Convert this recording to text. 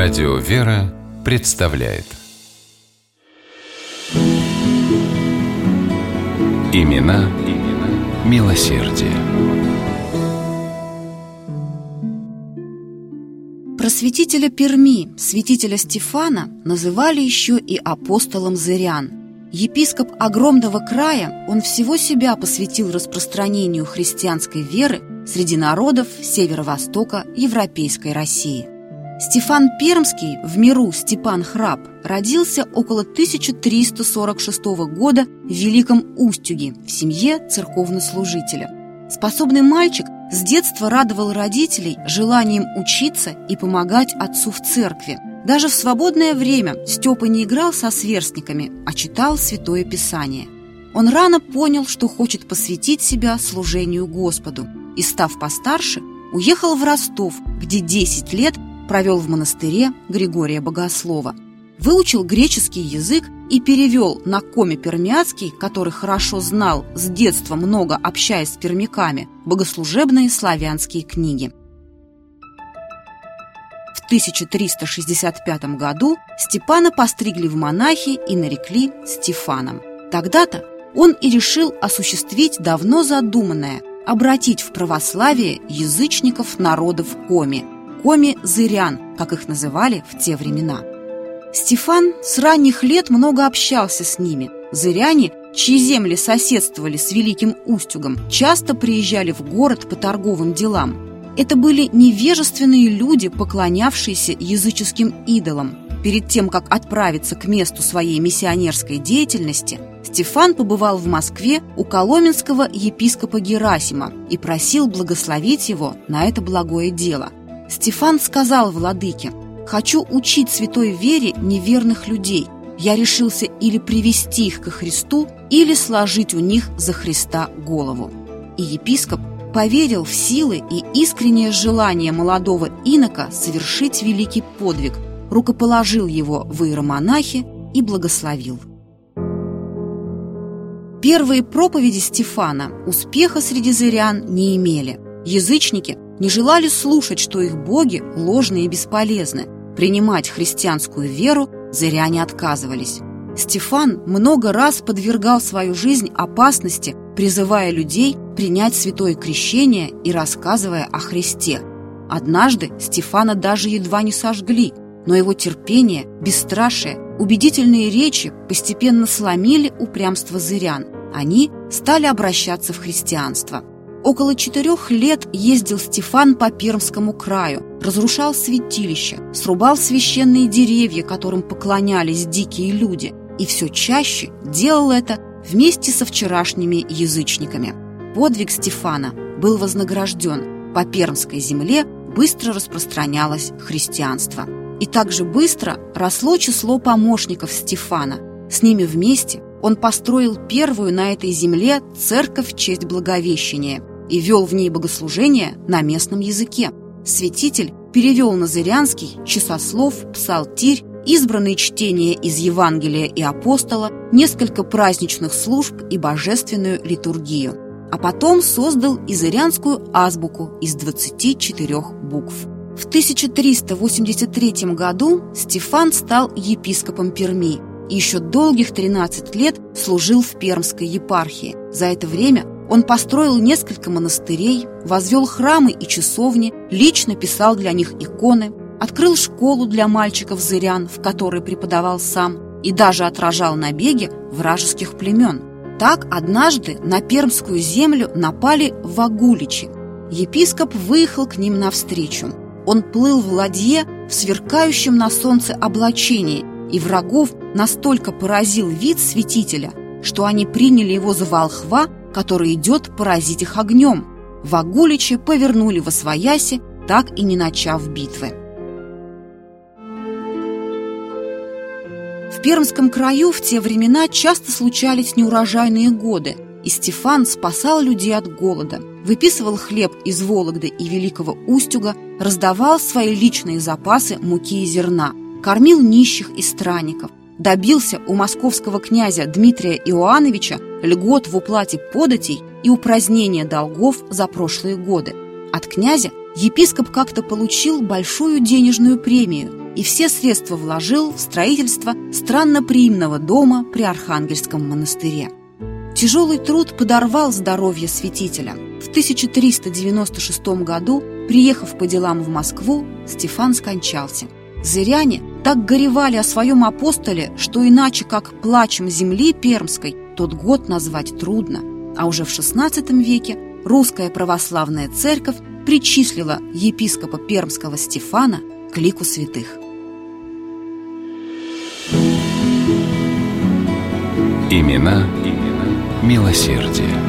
Радио «Вера» представляет Имена, имена милосердие. Просветителя Перми, святителя Стефана, называли еще и апостолом Зырян. Епископ огромного края, он всего себя посвятил распространению христианской веры среди народов северо-востока Европейской России. Стефан Пермский, в миру Степан Храб, родился около 1346 года в Великом Устюге в семье церковнослужителя. Способный мальчик с детства радовал родителей желанием учиться и помогать отцу в церкви. Даже в свободное время Степа не играл со сверстниками, а читал Святое Писание. Он рано понял, что хочет посвятить себя служению Господу, и, став постарше, уехал в Ростов, где 10 лет провел в монастыре Григория Богослова. Выучил греческий язык и перевел на коме пермяцкий, который хорошо знал с детства много общаясь с пермяками, богослужебные славянские книги. В 1365 году Степана постригли в монахи и нарекли Стефаном. Тогда-то он и решил осуществить давно задуманное – обратить в православие язычников народов Коми – коми-зырян, как их называли в те времена. Стефан с ранних лет много общался с ними. Зыряне, чьи земли соседствовали с Великим Устюгом, часто приезжали в город по торговым делам. Это были невежественные люди, поклонявшиеся языческим идолам. Перед тем, как отправиться к месту своей миссионерской деятельности, Стефан побывал в Москве у коломенского епископа Герасима и просил благословить его на это благое дело. Стефан сказал владыке, «Хочу учить святой вере неверных людей. Я решился или привести их ко Христу, или сложить у них за Христа голову». И епископ поверил в силы и искреннее желание молодого инока совершить великий подвиг, рукоположил его в иеромонахи и благословил. Первые проповеди Стефана успеха среди зырян не имели. Язычники не желали слушать, что их боги ложны и бесполезны. Принимать христианскую веру зыряне отказывались. Стефан много раз подвергал свою жизнь опасности, призывая людей принять святое крещение и рассказывая о Христе. Однажды Стефана даже едва не сожгли, но его терпение, бесстрашие, убедительные речи постепенно сломили упрямство зырян. Они стали обращаться в христианство – Около четырех лет ездил Стефан по Пермскому краю, разрушал святилища, срубал священные деревья, которым поклонялись дикие люди, и все чаще делал это вместе со вчерашними язычниками. Подвиг Стефана был вознагражден. По Пермской земле быстро распространялось христианство. И также быстро росло число помощников Стефана. С ними вместе он построил первую на этой земле церковь в честь Благовещения и вел в ней богослужение на местном языке. Святитель перевел на зырянский часослов, псалтирь, избранные чтения из Евангелия и апостола, несколько праздничных служб и божественную литургию. А потом создал изырянскую азбуку из 24 букв. В 1383 году Стефан стал епископом Перми и еще долгих 13 лет служил в Пермской епархии. За это время он построил несколько монастырей, возвел храмы и часовни, лично писал для них иконы, открыл школу для мальчиков-зырян, в которой преподавал сам, и даже отражал набеги вражеских племен. Так однажды на Пермскую землю напали вагуличи. Епископ выехал к ним навстречу. Он плыл в ладье в сверкающем на солнце облачении, и врагов настолько поразил вид святителя, что они приняли его за волхва который идет поразить их огнем. Вагуличи повернули во свояси, так и не начав битвы. В Пермском краю в те времена часто случались неурожайные годы, и Стефан спасал людей от голода, выписывал хлеб из Вологды и Великого Устюга, раздавал свои личные запасы муки и зерна, кормил нищих и странников, добился у московского князя Дмитрия Иоанновича льгот в уплате податей и упразднения долгов за прошлые годы. От князя епископ как-то получил большую денежную премию и все средства вложил в строительство странноприимного дома при Архангельском монастыре. Тяжелый труд подорвал здоровье святителя. В 1396 году, приехав по делам в Москву, Стефан скончался. Зыряне так горевали о своем апостоле, что иначе как плачем земли пермской тот год назвать трудно. А уже в XVI веке русская православная церковь причислила епископа пермского Стефана к лику святых. Имена, имена милосердия.